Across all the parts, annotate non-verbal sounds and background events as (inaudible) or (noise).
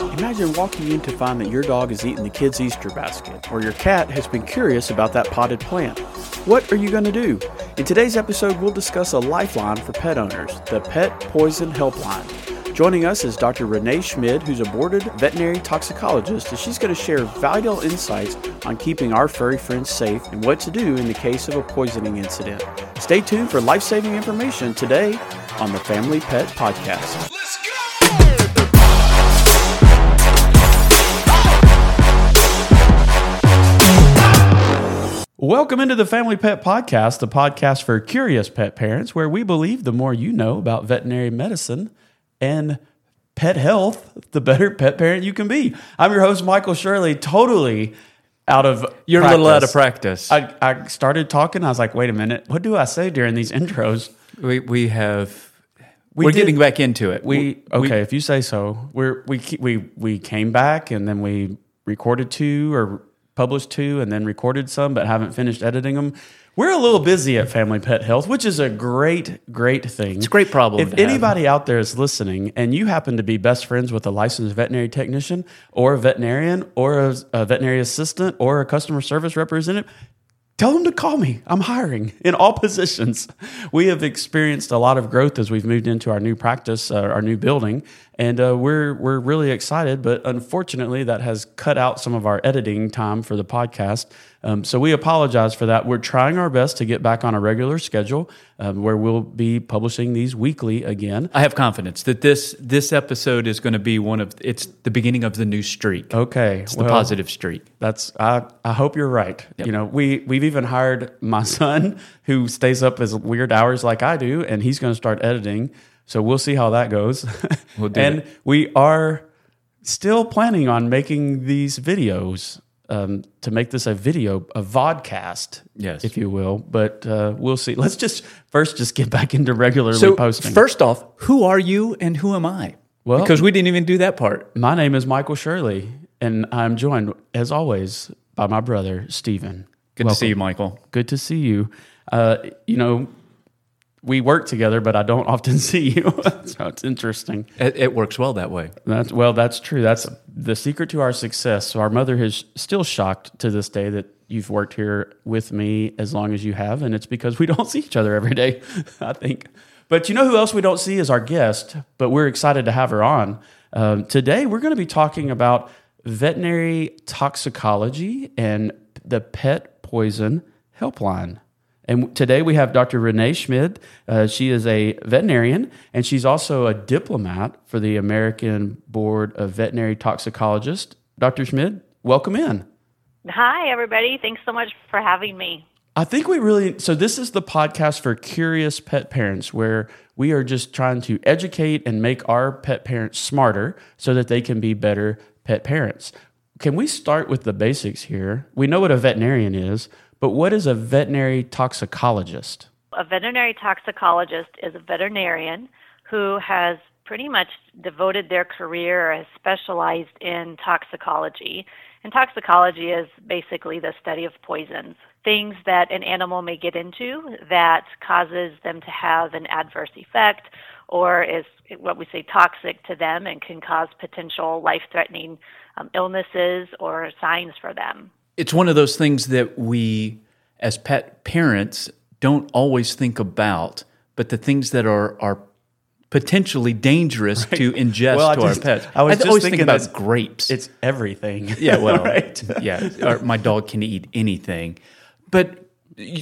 Imagine walking in to find that your dog has eaten the kids' Easter basket, or your cat has been curious about that potted plant. What are you going to do? In today's episode, we'll discuss a lifeline for pet owners the Pet Poison Helpline. Joining us is Dr. Renee Schmid, who's a boarded veterinary toxicologist, and she's going to share valuable insights on keeping our furry friends safe and what to do in the case of a poisoning incident. Stay tuned for life saving information today on the Family Pet Podcast. Welcome into the Family Pet Podcast, the podcast for curious pet parents, where we believe the more you know about veterinary medicine and pet health, the better (laughs) pet parent you can be. I'm your host, Michael Shirley, totally out of You're practice. a little out of practice. I, I started talking. I was like, wait a minute. What do I say during these (laughs) intros? we we have We we are getting back into it. We okay, if you say so. We're we we we came back and then we recorded two or published two and then recorded some, but haven't finished editing them. We're a little busy at Family Pet Health, which is a great great thing. It's a great problem If to have. anybody out there is listening and you happen to be best friends with a licensed veterinary technician or a veterinarian or a, a veterinary assistant or a customer service representative, Tell them to call me. I'm hiring (laughs) in all positions. We have experienced a lot of growth as we've moved into our new practice, uh, our new building, and uh, we're we're really excited. But unfortunately, that has cut out some of our editing time for the podcast. Um, so we apologize for that. We're trying our best to get back on a regular schedule um, where we'll be publishing these weekly again. I have confidence that this this episode is going to be one of it's the beginning of the new streak. Okay, It's the positive streak. That's I. I hope you're right. You know, we we've even hired my (laughs) son who stays up as weird hours like I do, and he's going to start editing. So we'll see how that goes. (laughs) We'll do and it. we are still planning on making these videos um, to make this a video, a vodcast, Yes. if you will. But uh, we'll see. Let's just first just get back into regularly So posting. first off, who are you and who am I? Well- because we didn't even do that part. my name is Michael Shirley, and I'm joined as always by my brother Stephen. Good to see you, Michael. good to see you. Uh, you know, we work together, but I don't often (laughs) see you, (laughs) so it's interesting. It, it works well that way. That's well, that's true. That's the secret to our success. So our mother is still shocked to this day that you've worked here with me as long as you have, and it's because we (laughs) don't see each other every day. I think. But you know who else we don't see is our guest, but we're excited to have her on. Um, today, we're going to be talking about veterinary toxicology and the pet poison helpline. And today we have Dr. Renee Schmid. Uh, she is a veterinarian and she's also a diplomat for the American Board of Veterinary Toxicologists. Dr. Schmid, welcome in. Hi, everybody. Thanks so much for having me. I think we really, so this is the podcast for curious pet parents where we are just trying to educate and make our pet parents smarter so that they can be better pet parents. Can we start with the basics here? We know what a veterinarian is, but what is a veterinary toxicologist? A veterinary toxicologist is a veterinarian who has pretty much devoted their career or has specialized in toxicology. And toxicology is basically the study of poisons, things that an animal may get into that causes them to have an adverse effect or is what we say toxic to them and can cause potential life threatening um, illnesses or signs for them. It's one of those things that we, as pet parents, don't always think about, but the things that are are potentially dangerous to ingest Well, to just- our pets. I was just always thinking think about grapes. It's everything. (laughs) Yeah, well, (laughs) right. yeah. My dog can eat anything, but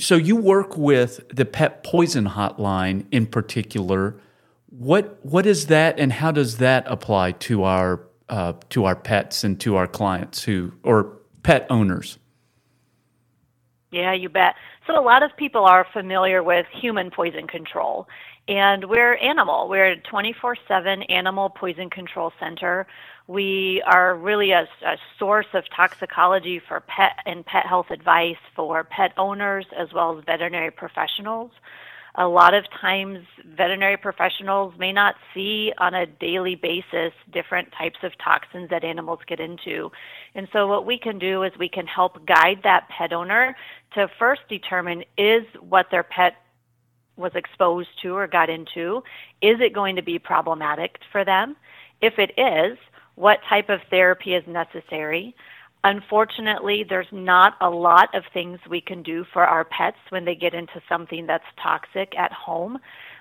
so you work with the pet poison hotline in particular. What what is that, and how does that apply to our uh, to our pets and to our clients who or pet owners? Yeah, you bet. So a lot of people are familiar with human poison control. And we're animal. We're a 24 7 animal poison control center. We are really a, a source of toxicology for pet and pet health advice for pet owners as well as veterinary professionals. A lot of times, veterinary professionals may not see on a daily basis different types of toxins that animals get into. And so, what we can do is we can help guide that pet owner to first determine is what their pet was exposed to or got into, is it going to be problematic for them? If it is, what type of therapy is necessary. Unfortunately, there's not a lot of things we can do for our pets when they get into something that's toxic at home,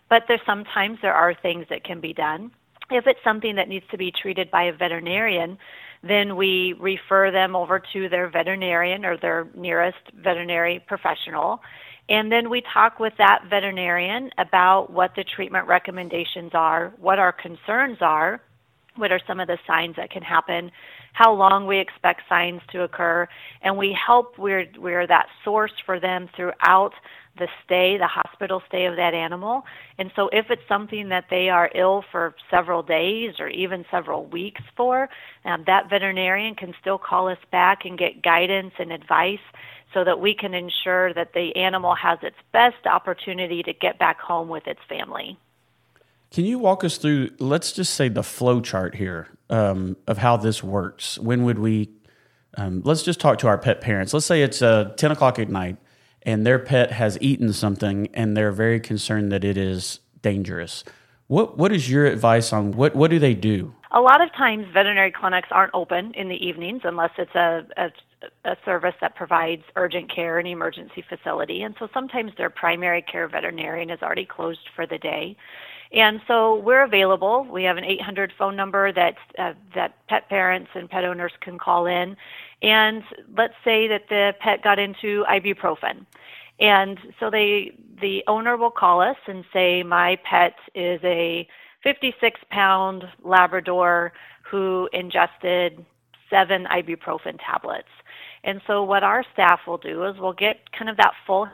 but there's sometimes there are things that can be done. If it's something that needs to be treated by a veterinarian, then we refer them over to their veterinarian or their nearest veterinary professional. And then we talk with that veterinarian about what the treatment recommendations are, what our concerns are, what are some of the signs that can happen, how long we expect signs to occur, and we help, we're, we're that source for them throughout the stay, the hospital stay of that animal. And so if it's something that they are ill for several days or even several weeks for, um, that veterinarian can still call us back and get guidance and advice so that we can ensure that the animal has its best opportunity to get back home with its family. Can you walk us through, let's just say the flow chart here um, of how this works? When would we, um, let's just talk to our pet parents. Let's say it's uh, 10 o'clock at night and their pet has eaten something and they're very concerned that it is dangerous. What, what is your advice on what, what do they do? A lot of times, veterinary clinics aren't open in the evenings unless it's a, a a service that provides urgent care and emergency facility. And so sometimes their primary care veterinarian is already closed for the day. And so we're available. We have an 800 phone number that uh, that pet parents and pet owners can call in. And let's say that the pet got into ibuprofen. And so they the owner will call us and say my pet is a 56 pound Labrador who ingested seven ibuprofen tablets. And so what our staff will do is we'll get kind of that full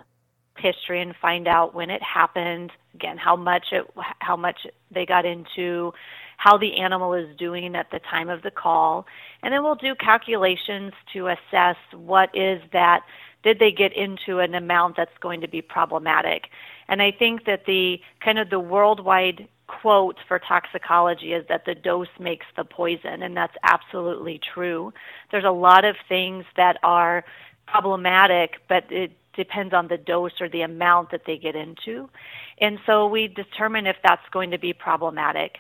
history and find out when it happened, again, how much it how much they got into, how the animal is doing at the time of the call, and then we'll do calculations to assess what is that did they get into an amount that's going to be problematic. And I think that the kind of the worldwide quote for toxicology is that the dose makes the poison, and that's absolutely true. There's a lot of things that are problematic, but it depends on the dose or the amount that they get into. And so we determine if that's going to be problematic.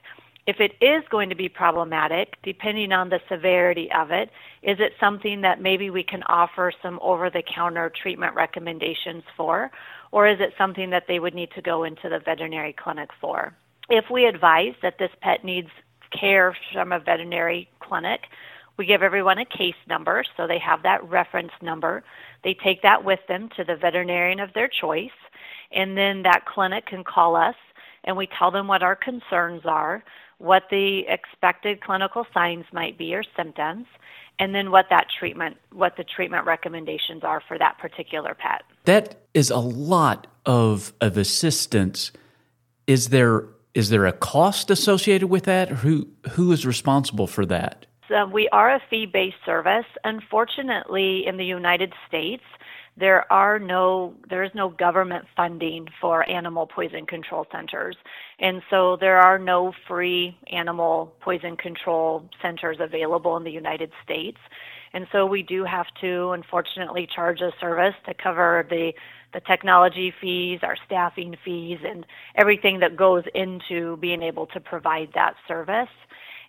If it is going to be problematic, depending on the severity of it, is it something that maybe we can offer some over the counter treatment recommendations for? Or is it something that they would need to go into the veterinary clinic for? If we advise that this pet needs care from a veterinary clinic, we give everyone a case number so they have that reference number. They take that with them to the veterinarian of their choice, and then that clinic can call us and we tell them what our concerns are, what the expected clinical signs might be or symptoms, and then what that treatment what the treatment recommendations are for that particular pet. That is a lot of of assistance. Is there is there a cost associated with that? Who who is responsible for that? So we are a fee-based service. Unfortunately, in the United States, there are no there is no government funding for animal poison control centers. And so there are no free animal poison control centers available in the United States. And so we do have to unfortunately charge a service to cover the the technology fees, our staffing fees, and everything that goes into being able to provide that service.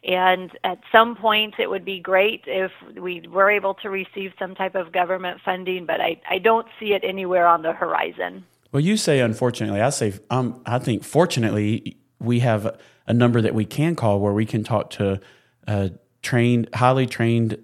And at some point, it would be great if we were able to receive some type of government funding, but I, I don't see it anywhere on the horizon. Well, you say unfortunately. I say um, I think fortunately we have a number that we can call where we can talk to uh, trained, highly trained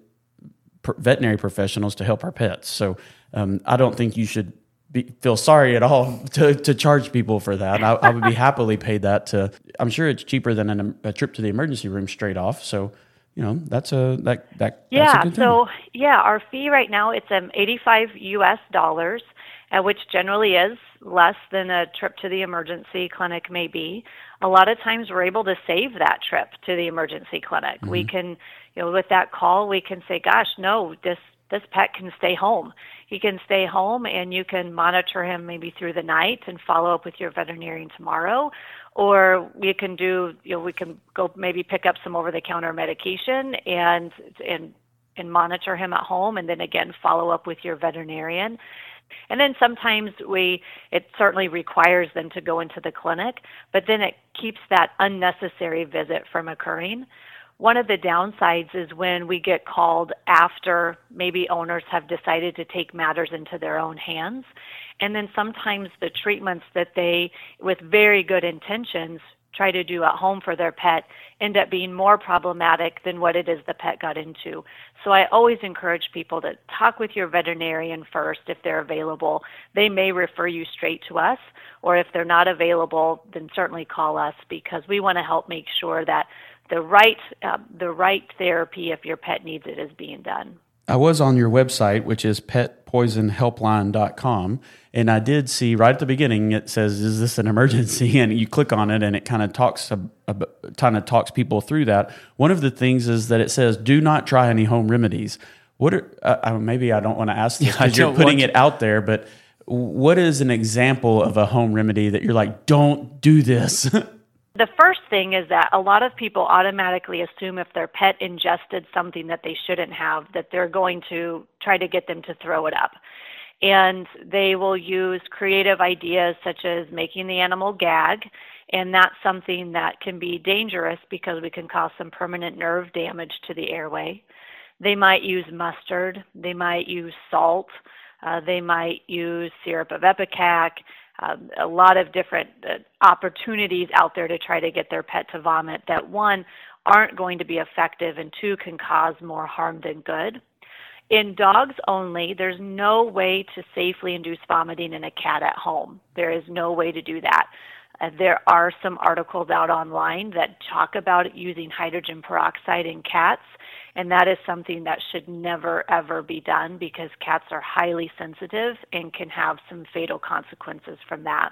veterinary professionals to help our pets. So um, I don't think you should be, feel sorry at all (laughs) to, to charge people for that. I, I, would be happily paid that to. I'm sure it's cheaper than an, a trip to the emergency room straight off. So, you know, that's a that that. Yeah. so yeah, our fee right now it's um 85 U.S. dollars, uh, which generally is less than a trip to the emergency clinic may be. A lot of times we're able to save that trip to the emergency clinic. Mm-hmm. We can, you know, with that call, we can say, "Gosh, no, this this pet can stay home. He can stay home and you can monitor him maybe through the night and follow up with your veterinarian tomorrow. Or we can do, you know, we can go maybe pick up some over the counter medication and, and, and monitor him at home and then again follow up with your veterinarian. And then sometimes we, it certainly requires them to go into the clinic, but then it keeps that unnecessary visit from occurring one of the downsides is when we get called after maybe owners have decided to take matters into their own hands. And then sometimes the treatments that they, with very good intentions, try to do at home for their pet end up being more problematic than what it is the pet got into. So I always encourage people to talk with your veterinarian first if they're available. They may refer you straight to us, or if they're not available, then certainly call us because we want to help make sure that the right uh, the right therapy if your pet needs it is being done. I was on your website, which is petpoisonhelpline.com, and I did see right at the beginning it says, "Is this an emergency?" (laughs) And you click on it, and it kind of talks kind of talks people through that. One of the things is that it says, "Do not try any home remedies." What are uh, maybe I don't want to ask this because (laughs) yeah, you're putting it out there, but what is an example of a home remedy that you're like, "Don't do this"? (laughs) The first thing is that a lot of people automatically assume if their pet ingested something that they shouldn't have, that they're going to try to get them to throw it up. And they will use creative ideas such as making the animal gag, and that's something that can be dangerous because we can cause some permanent nerve damage to the airway. They might use mustard, they might use salt, uh, they might use syrup of ipecac um, a lot of different uh, opportunities out there to try to get their pet to vomit that one aren't going to be effective and two can cause more harm than good. In dogs only, there's no way to safely induce vomiting in a cat at home. There is no way to do that. Uh, there are some articles out online that talk about using hydrogen peroxide in cats, and that is something that should never ever be done because cats are highly sensitive and can have some fatal consequences from that.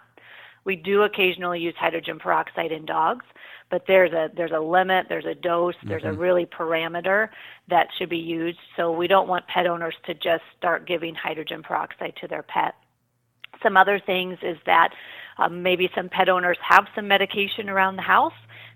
We do occasionally use hydrogen peroxide in dogs, but there's a there's a limit, there's a dose, mm-hmm. there's a mm-hmm. really parameter that should be used. So we don't want pet owners to just start giving hydrogen peroxide to their pet. Some other things is that um, maybe some pet owners have some medication around the house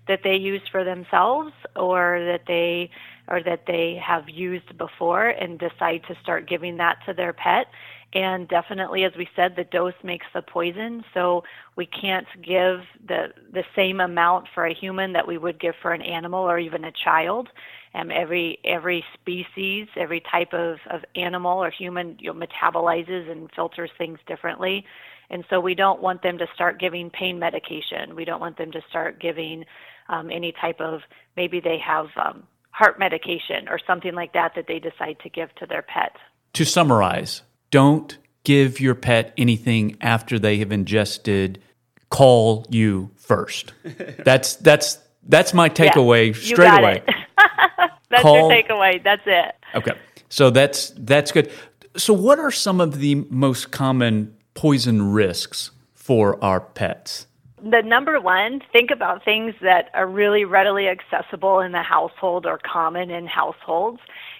that they use for themselves or that they or that they have used before and decide to start giving that to their pet. And definitely, as we said, the dose makes the poison. So we can't give the the same amount for a human that we would give for an animal or even a child. Um, every every species, every type of, of animal or human you know, metabolizes and filters things differently. And so we don't want them to start giving pain medication. We don't want them to start giving um, any type of maybe they have um, heart medication or something like that that they decide to give to their pet. To summarize, don't give your pet anything after they have ingested. Call you first. (laughs) that's that's that's my takeaway yeah, straight away. (laughs) that's Call, your takeaway. That's it. Okay. So that's that's good. So what are some of the most common poison risks for our pets? The number one, think about things that are really readily accessible in the household or common in households.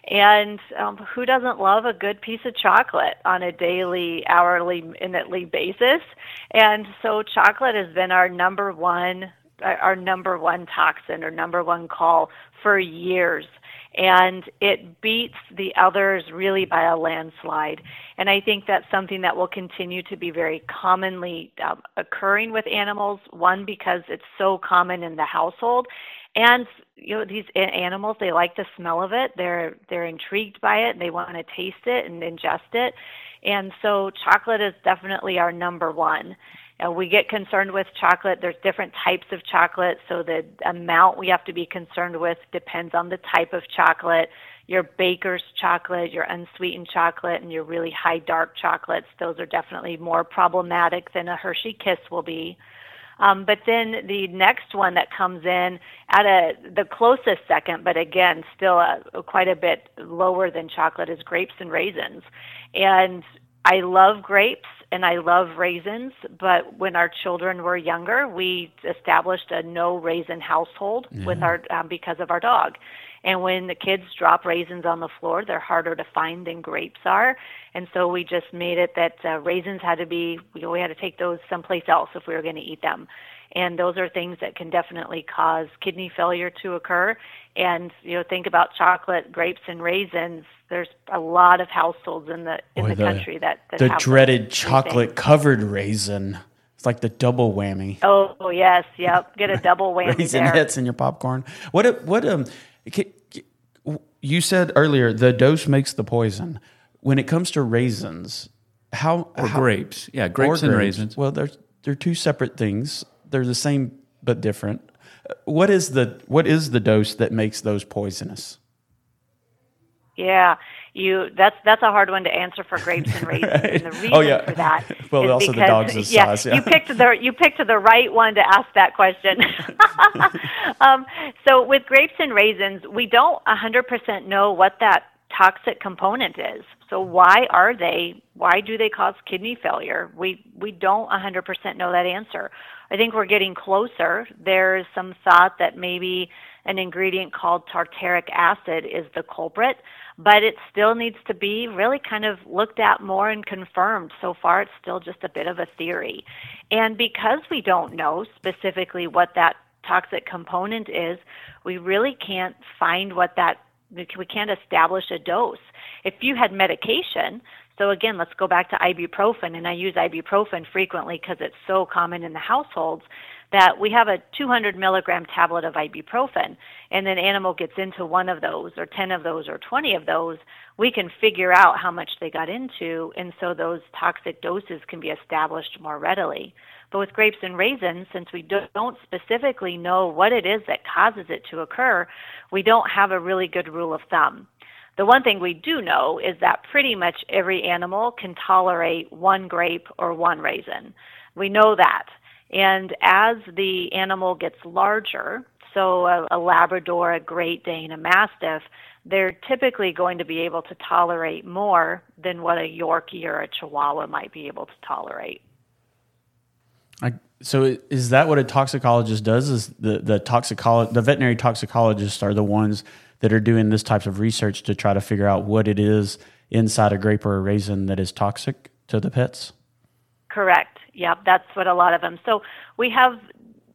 And um, who doesn't love a good piece of chocolate on a daily, hourly, minutely basis? And so, chocolate has been our number one, our number one toxin or number one call for years and it beats the others really by a landslide. And I think that's something that will continue to be very commonly um, occurring with animals. One, because it's so common in the household, and you know these animals they like the smell of it. They're they're intrigued by it. They want to taste it and ingest it. And so chocolate is definitely our number one. Uh, we get concerned with chocolate. There's different types of chocolate, so the amount we have to be concerned with depends on the type of chocolate. Your baker's chocolate, your unsweetened chocolate, and your really high dark chocolates, those are definitely more problematic than a Hershey Kiss will be. Um, but then the next one that comes in at a the closest second, but again still a, quite a bit lower than chocolate, is grapes and raisins. And I love grapes and I love raisins, but when our children were younger, we established a no raisin household yeah. with our um, because of our dog. And when the kids drop raisins on the floor, they're harder to find than grapes are. And so we just made it that uh, raisins had to be, you know, we had to take those someplace else if we were going to eat them. And those are things that can definitely cause kidney failure to occur. And, you know, think about chocolate, grapes, and raisins there's a lot of households in the in Boy, the, the, country that, that the dreaded chocolate covered raisin. It's like the double whammy. Oh, yes, yep. Get a (laughs) double whammy raisin there. hits in your popcorn. What what um Ca- ca- You said earlier the dose makes the poison. When it comes to raisins, how Or how- grapes. Yeah, grapes or and grapes. raisins. Well, they're they're two separate things. They're the same but different. What is the what is the dose that makes those poisonous? Yeah, you. That's that's a hard one to answer for grapes and (laughs) raisins, and the reason Oh, yeah. for that (laughs) Well, is also the because dog's the yeah, size, yeah. you picked the you picked the right one to ask that question. (laughs) um, so with grapes and raisins, we don't 100% know what that toxic component is. So why are they? Why do they cause kidney failure? We we don't 100% know that answer. I think we're getting closer. There's some thought that maybe an ingredient called tartaric acid is the culprit, but it still needs to be really kind of looked at more and confirmed. So far, it's still just a bit of a theory. And because we don't know specifically what that toxic component is, we really can't find what that we can't establish a dose. If you had medication, so again, let's go back to ibuprofen, and I use ibuprofen frequently because it's so common in the households that we have a 200 milligram tablet of ibuprofen, and then animal gets into one of those, or 10 of those, or 20 of those, we can figure out how much they got into, and so those toxic doses can be established more readily. But with grapes and raisins, since we don't specifically know what it is that causes it to occur, we don't have a really good rule of thumb. The one thing we do know is that pretty much every animal can tolerate one grape or one raisin. We know that. And as the animal gets larger, so a, a Labrador, a Great Dane, a Mastiff, they're typically going to be able to tolerate more than what a Yorkie or a Chihuahua might be able to tolerate. I, so is that what a toxicologist does? Is the the toxicolo- the veterinary toxicologists are the ones that are doing this types of research to try to figure out what it is inside a grape or a raisin that is toxic to the pets? Correct. Yep, that's what a lot of them. So we have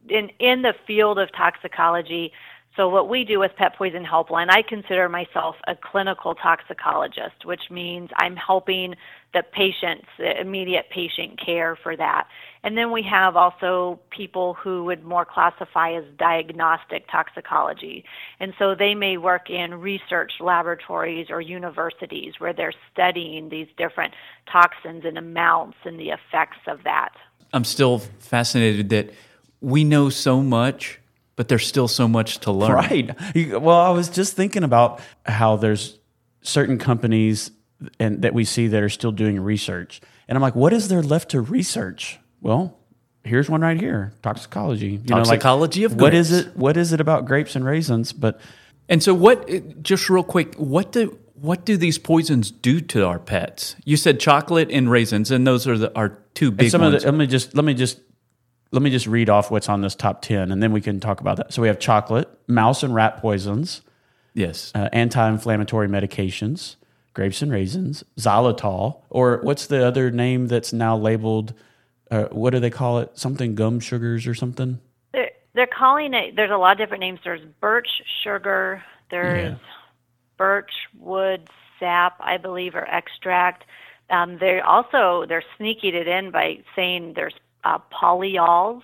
in in the field of toxicology. So what we do with Pet Poison Helpline, I consider myself a clinical toxicologist, which means I'm helping the patients, the immediate patient care for that. And then we have also people who would more classify as diagnostic toxicology. And so they may work in research laboratories or universities where they're studying these different toxins and amounts and the effects of that. I'm still fascinated that we know so much, but there's still so much to learn. Right. Well, I was just thinking about how there's certain companies and that we see that are still doing research, and I'm like, what is there left to research? Well, here's one right here: toxicology. You know, like, Toxicology of what is grapes. it? What is it about grapes and raisins? But And so, what? Just real quick, what do what do these poisons do to our pets? You said chocolate and raisins, and those are the our two big some ones. of the, let me just let me just let me just read off what's on this top ten, and then we can talk about that. So we have chocolate, mouse and rat poisons, yes, uh, anti-inflammatory medications, grapes and raisins, xylitol, or what's the other name that's now labeled? Uh, what do they call it? Something gum sugars or something? They're, they're calling it, there's a lot of different names. There's birch sugar, there's Yeah. birch wood sap, I believe, or extract. Um, they also, they're sneaking it in by saying there's uh, polyols,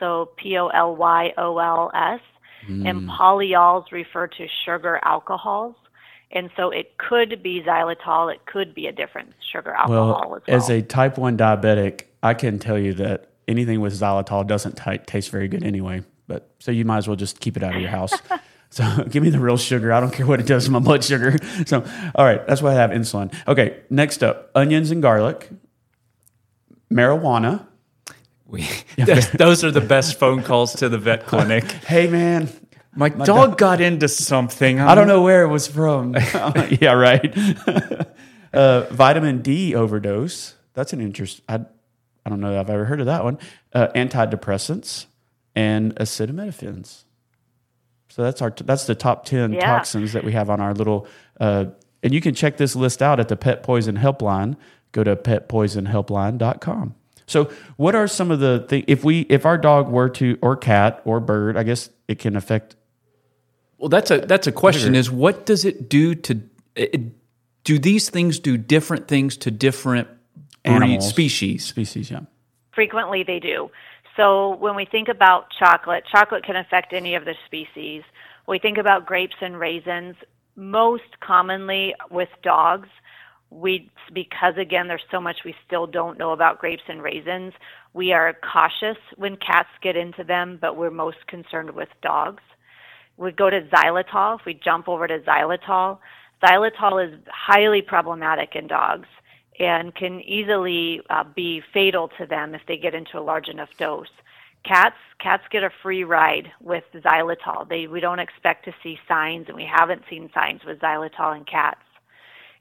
so P O L Y O L S, and polyols refer to sugar alcohols. And so it could be xylitol, it could be a different sugar alcohol Well, as well. as a type one diabetic, I can tell you that anything with xylitol doesn't t- taste very good anyway. But so you might as well just keep it out of your house. (laughs) so (laughs) give me the real sugar. I don't care what it does to my blood sugar. (laughs) So all right, that's why I have insulin. Okay, next up, onions and garlic, marijuana. we, those, those are the best phone calls to the vet clinic. Hey man, My, dog got into something. I don't know where it was from. yeah, right. uh, vitamin D overdose. That's an interest. I, I don't know if I've ever heard of that one. Uh, antidepressants and acetaminophen's. So that's our that's the top ten Yeah. toxins that we have on our little. Uh, and you can check this list out at the Pet Poison Helpline. Go to petpoisonhelpline.com. So, what are some of the things if we if our dog were to or cat or bird? I guess it can affect Well, that's a that's a question. Is what does it do to? It, do these things do different things to different breed, species? species. Yeah. Frequently, they do. So when we think about chocolate, chocolate can affect any of the species. we think about grapes and raisins, most commonly with dogs, we because again there's so much we still don't know about grapes and raisins we are cautious when cats get into them but we're most concerned with dogs we go to xylitol if we jump over to xylitol xylitol is highly problematic in dogs and can easily uh, be fatal to them if they get into a large enough dose. Cats cats get a free ride with xylitol. They we don't expect to see signs and we haven't seen signs with xylitol in cats.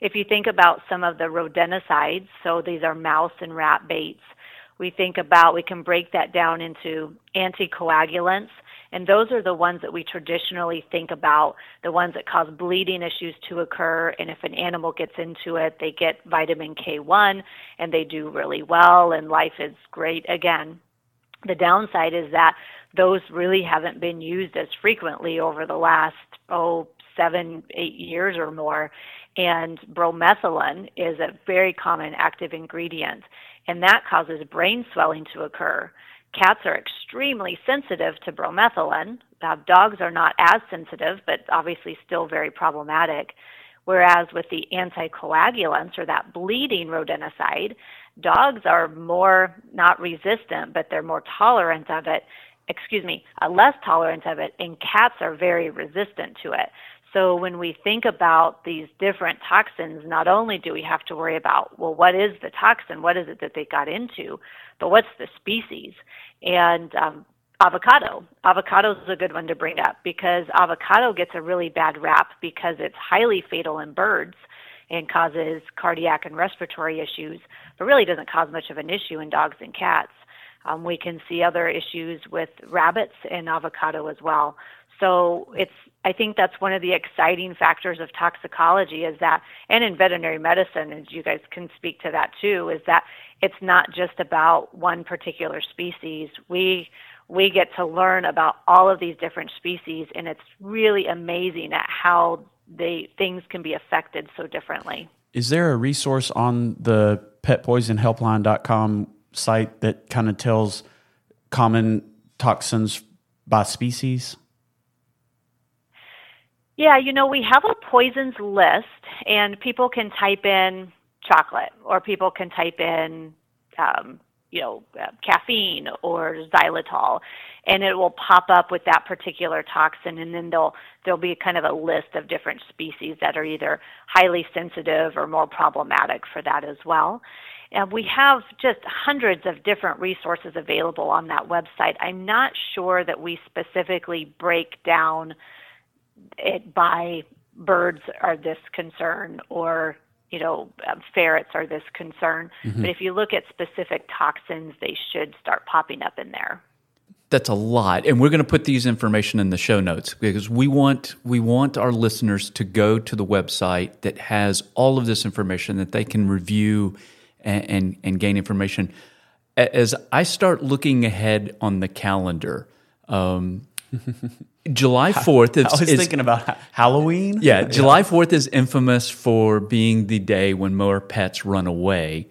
If you think about some of the rodenticides, so these are mouse and rat baits, we think about, we can break that down into anticoagulants, and those are the ones that we traditionally think about, the ones that cause bleeding issues to occur. And if an animal gets into it, they get vitamin K1 and they do really well, and life is great again. The downside is that those really haven't been used as frequently over the last, oh, seven, eight years or more. And bromethalin is a very common active ingredient, and that causes brain swelling to occur. Cats are extremely sensitive to bromethalin. Uh, dogs are not as sensitive, but obviously still very problematic. Whereas with the anticoagulants or that bleeding rodenticide, dogs are more not resistant, but they're more tolerant of it. Excuse me, uh, less tolerant of it, and cats are very resistant to it. So when we think about these different toxins, not only do we have to worry about, well, what is the toxin? What is it that they got into? But what's the species? And um, avocado. Avocado is a good one to bring up because avocado gets a really bad rap because it's highly fatal in birds and causes cardiac and respiratory issues, but really doesn't cause much of an issue in dogs and cats. Um, we can see other issues with rabbits and avocado as well. So it's I think that's one of the exciting factors of toxicology is that and in veterinary medicine and you guys can speak to that too is that it's not just about one particular species. We we get to learn about all of these different species and it's really amazing at how they things can be affected so differently. Is there a resource on the petpoisonhelpline.com site that kind of tells common toxins by species? Yeah, you know, we have a poisons list, and people can type in chocolate, or people can type in, um, you know, uh, caffeine or xylitol, and it will pop up with that particular toxin, and then there'll there'll be kind of a list of different species that are either highly sensitive or more problematic for that as well. And we have just hundreds of different resources available on that website. I'm not sure that we specifically break down it by birds are this concern or you know um, ferrets are this concern. Mm-hmm. but if you look at specific toxins they should start popping up in there. That's a lot. And we're going to put these information in the show notes because we want we want our listeners to go to the website that has all of this information that they can review and, and, and gain information. As i start looking ahead on the calendar um, (laughs) July 4th is, (laughs) I was is, thinking about Halloween. Yeah, yeah, July 4th is infamous for being the day when more pets run away.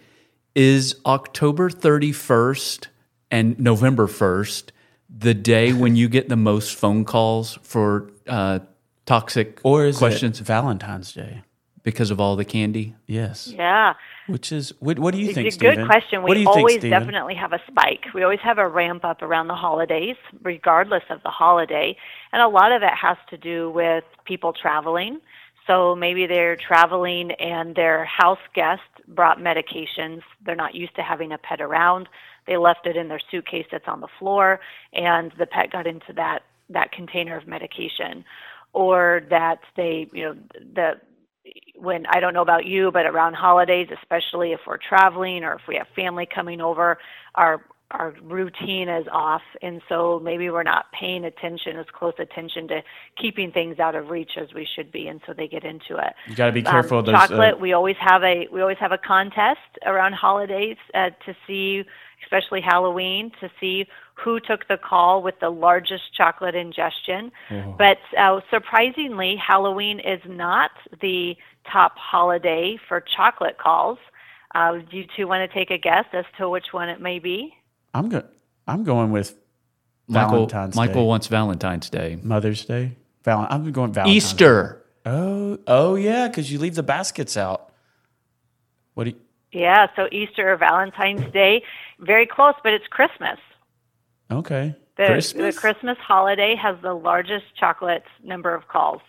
Is October 31st and November 1st the day when you get the most phone calls for uh, toxic or is questions? It Valentine's Day because of all the candy? Yes. Yeah. Which is what, what do you think? It's a good Stephen? question. We always definitely have a spike. We always have a ramp up around the holidays, regardless of the holiday, and a lot of it has to do with people traveling. So maybe they're traveling and their house guest brought medications. They're not used to having a pet around. They left it in their suitcase that's on the floor, and the pet got into that that container of medication or that they you know the when I don't know about you, but around holidays, especially if we're traveling or if we have family coming over, our our routine is off, and so maybe we're not paying attention as close attention to keeping things out of reach as we should be, and so they get into it. You got to be careful. Um, chocolate. Uh, we always have a we always have a contest around holidays uh, to see, especially Halloween, to see who took the call with the largest chocolate ingestion. Oh. But uh, surprisingly, Halloween is not the top holiday for chocolate calls. Uh, do you two want to take a guess as to which one it may be? I'm going. I'm going with Michael, Valentine's Michael Day. wants Valentine's Day. Mother's Day. Val- I'm going Valentine's. Easter. Oh, oh yeah, because you leave the baskets out. What do you? Yeah, so Easter or Valentine's Day, very close, but it's Christmas. Okay. The Christmas? the Christmas holiday has the largest chocolate number of calls.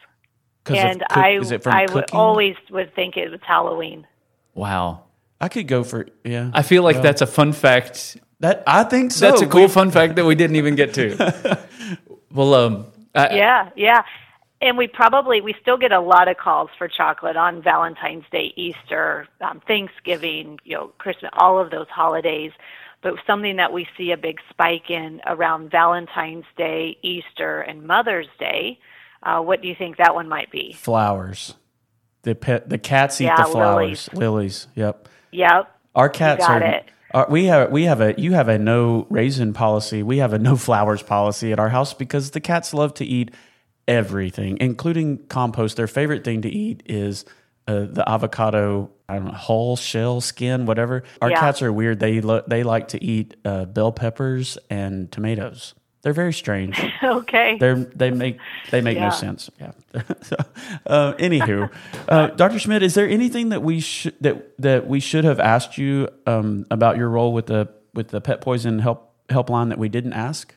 'Cause of And cook- I is it from I would always would think it was Halloween. Wow. I could go for yeah. I feel like that's a fun fact. that I think so. That's a cool fun fact that we didn't even get to. (laughs) well, um, I, Yeah, yeah. And we probably we still get a lot of calls for chocolate on Valentine's Day, Easter, um, Thanksgiving, you know, Christmas, all of those holidays. But something that we see a big spike in around Valentine's Day, Easter, and Mother's Day. Uh, what do you think that one might be? flowers. The pet, the cats eat Yeah, the flowers. Lilies. Yep. Yep. Our cats are. it. Our, we have we have a you have a no raisin policy. We have a no flowers policy at our house because the cats love to eat everything, including compost. Their favorite thing to eat is uh, the avocado. I don't know, hull, shell, skin, whatever. Our Yeah. cats are weird. They lo- they like to eat uh, bell peppers and tomatoes. They're very strange. (laughs) Okay. They're they make they make no sense. Yeah. so, (laughs) uh, anywho, uh, Dr. Schmid, is there anything that we should that that we should have asked you um, about your role with the with the pet poison help helpline that we didn't ask?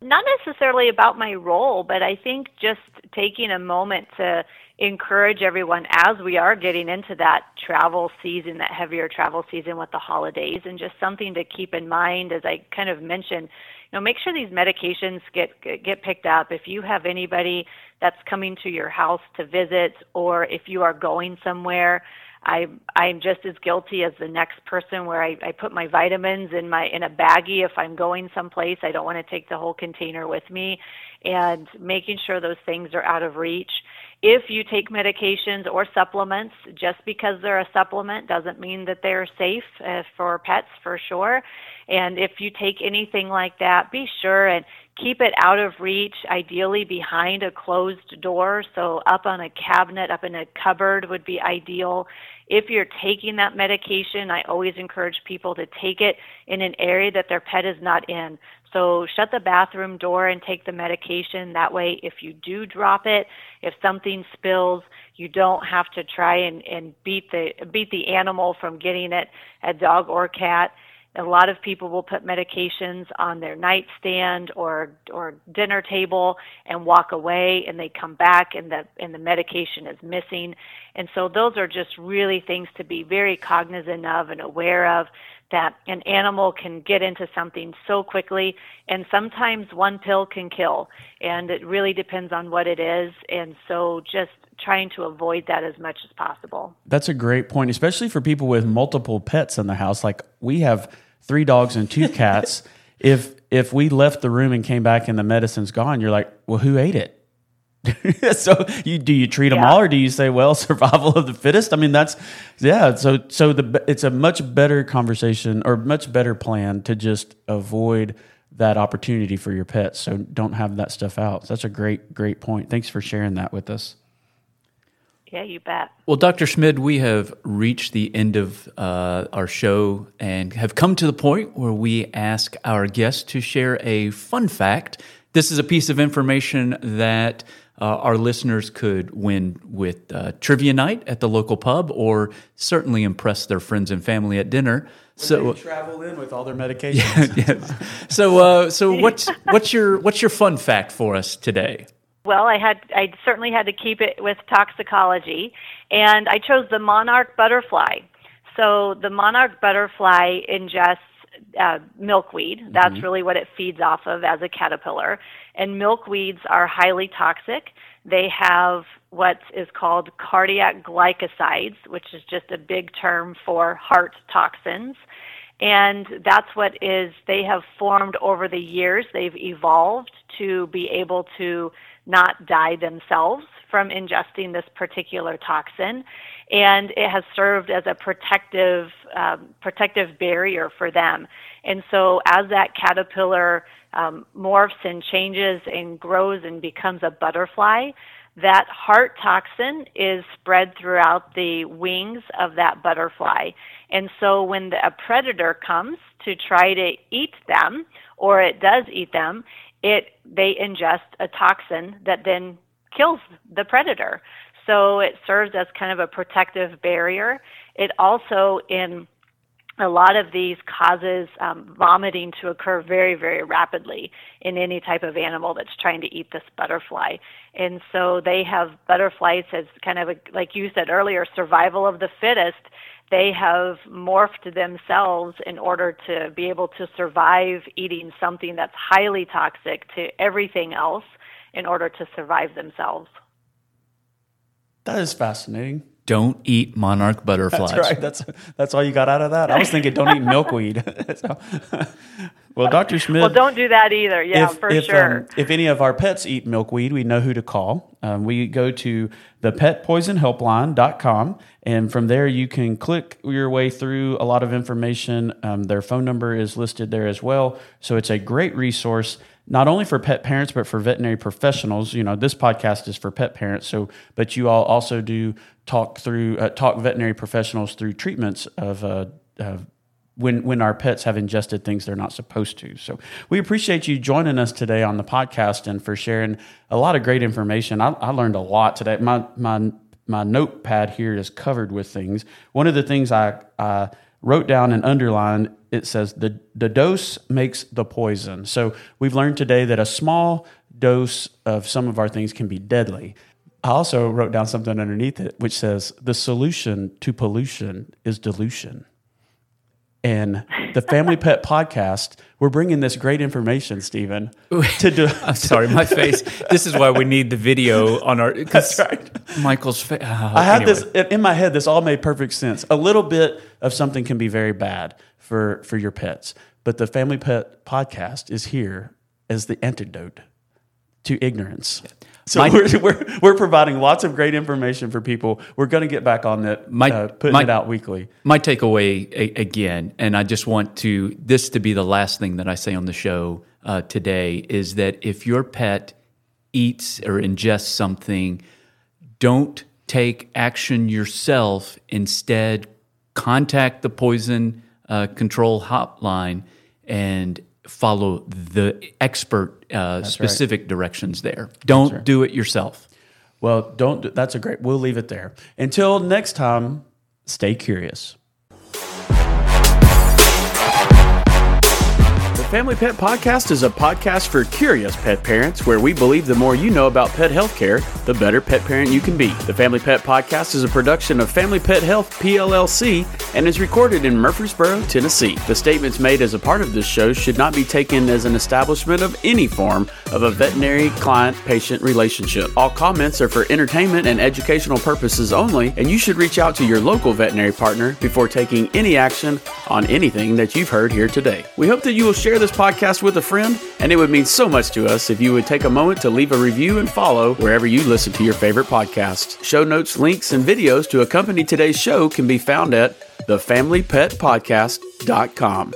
Not necessarily about my role, but I think just taking a moment to encourage everyone as we are getting into that travel season, that heavier travel season with the holidays, and just something to keep in mind as I kind of mentioned. You know, make sure these medications get get picked up. If you have anybody that's coming to your house to visit, or if you are going somewhere, I I'm just as guilty as the next person where I, I put my vitamins in my in a baggie if I'm going someplace. I don't want to take the whole container with me and making sure those things are out of reach. If you take medications or supplements, just because they're a supplement doesn't mean that they're safe uh, for pets for sure. And if you take anything like that, be sure and keep it out of reach, ideally behind a closed door. So, up on a cabinet, up in a cupboard would be ideal. If you're taking that medication, I always encourage people to take it in an area that their pet is not in. So, shut the bathroom door and take the medication. That way, if you do drop it, if something spills, you don't have to try and, and beat the beat the animal from getting it, a dog or cat. A lot of people will put medications on their nightstand or or dinner table and walk away and they come back and the and the medication is missing. And so those are just really things to be very cognizant of and aware of that an animal can get into something so quickly and sometimes one pill can kill and it really depends on what it is and so just trying to avoid that as much as possible. That's a great point, especially for people with multiple pets in the house. Like we have three dogs and two (laughs) cats. if if we left the room and came back and the medicine's gone, you're like, well, who ate it? (laughs) so you do you treat them Yeah. all, or do you say, well, (laughs) survival of the fittest? I mean, that's yeah. So so the it's a much better conversation or much better plan to just avoid that opportunity for your pets. So don't have that stuff out. So that's a great great point. Thanks for sharing that with us. Yeah, you bet. Well, Dr. Schmid, we have reached the end of uh, our show and have come to the point where we ask our guests to share a fun fact. This is a piece of information that uh, our listeners could win with uh, trivia night at the local pub or certainly impress their friends and family at dinner. So, travel in with all their medications. (laughs) yes. so, uh, so (laughs) what's what's your what's your fun fact for us today? Well, I had I certainly had to keep it with toxicology, and I chose the monarch butterfly. So the monarch butterfly ingests uh, milkweed. That's really what it feeds off of as a caterpillar. And milkweeds are highly toxic. They have what is called cardiac glycosides, which is just a big term for heart toxins. And that's what is, they have formed over the years. They've evolved to be able to not die themselves from ingesting this particular toxin. And it has served as a protective, um, protective barrier for them. And so as that caterpillar um, morphs and changes and grows and becomes a butterfly, that heart toxin is spread throughout the wings of that butterfly. And so when the, a predator comes to try to eat them, or it does eat them, it they ingest a toxin that then kills the predator. So it serves as kind of a protective barrier. It also, in a lot of these causes um, vomiting to occur very, very rapidly in any type of animal that's trying to eat this butterfly. And so they have butterflies as kind of a, like you said earlier, survival of the fittest. They have morphed themselves in order to be able to survive eating something that's highly toxic to everything else in order to survive themselves. That is fascinating. Don't eat monarch butterflies. That's right. That's that's all you got out of that. I was thinking, don't eat milkweed. (laughs) so, well, Dr. Schmid. Well, don't do that either. Yeah, if, for if, sure. Um, if any of our pets eat milkweed, we know who to call. Um, we go to the petpoisonhelpline.com, and from there you can click your way through a lot of information. Um, their phone number is listed there as well. So it's a great resource not only for pet parents but for veterinary professionals. You know, this podcast is for pet parents. So, but you all also do talk through uh, talk veterinary professionals through treatments of. Uh, uh, when, when our pets have ingested things they're not supposed to. So we appreciate you joining us today on the podcast and for sharing a lot of great information. I, I learned a lot today. My my my notepad here is covered with things. One of the things I, I wrote down and underlined it says the the dose makes the poison. So we've learned today that a small dose of some of our things can be deadly. I also wrote down something underneath it which says the solution to pollution is dilution. And the Family (laughs) Pet Podcast, we're bringing this great information, Stephen. (laughs) To do, I'm sorry, my face. This is why we need the video on our. (laughs) That's right. Michael's face. Oh, uh, I had anyway. this in my head. This all made perfect sense. A little bit of something can be very bad for for your pets, but the Family Pet Podcast is here as the antidote to ignorance. (laughs) So My- we're, we're we're providing lots of great information for people. We're going to get back on that, My- uh, putting my- it out weekly. my takeaway a, again, and I just want to this to be the last thing that I say on the show uh, today is that if your pet eats or ingests something, don't take action yourself. Instead, contact the poison uh, control hotline and follow the expert uh, specific directions there. Don't do it yourself. Well, don't. do- That's a great. We'll leave it there. Until next time, stay curious. Family Pet Podcast is a podcast for curious pet parents where we believe the more you know about pet healthcare, the better pet parent you can be. The Family Pet Podcast is a production of Family Pet Health PLLC and is recorded in Murfreesboro, Tennessee. The statements made as a part of this show should not be taken as an establishment of any form of a veterinary client patient relationship. All comments are for entertainment and educational purposes only, and you should reach out to your local veterinary partner before taking any action on anything that you've heard here today. We hope that you will share this podcast with a friend, and it would mean so much to us if you would take a moment to leave a review and follow wherever you listen to your favorite podcast. Show notes, links, and videos to accompany today's show can be found at thefamilypetpodcast.com.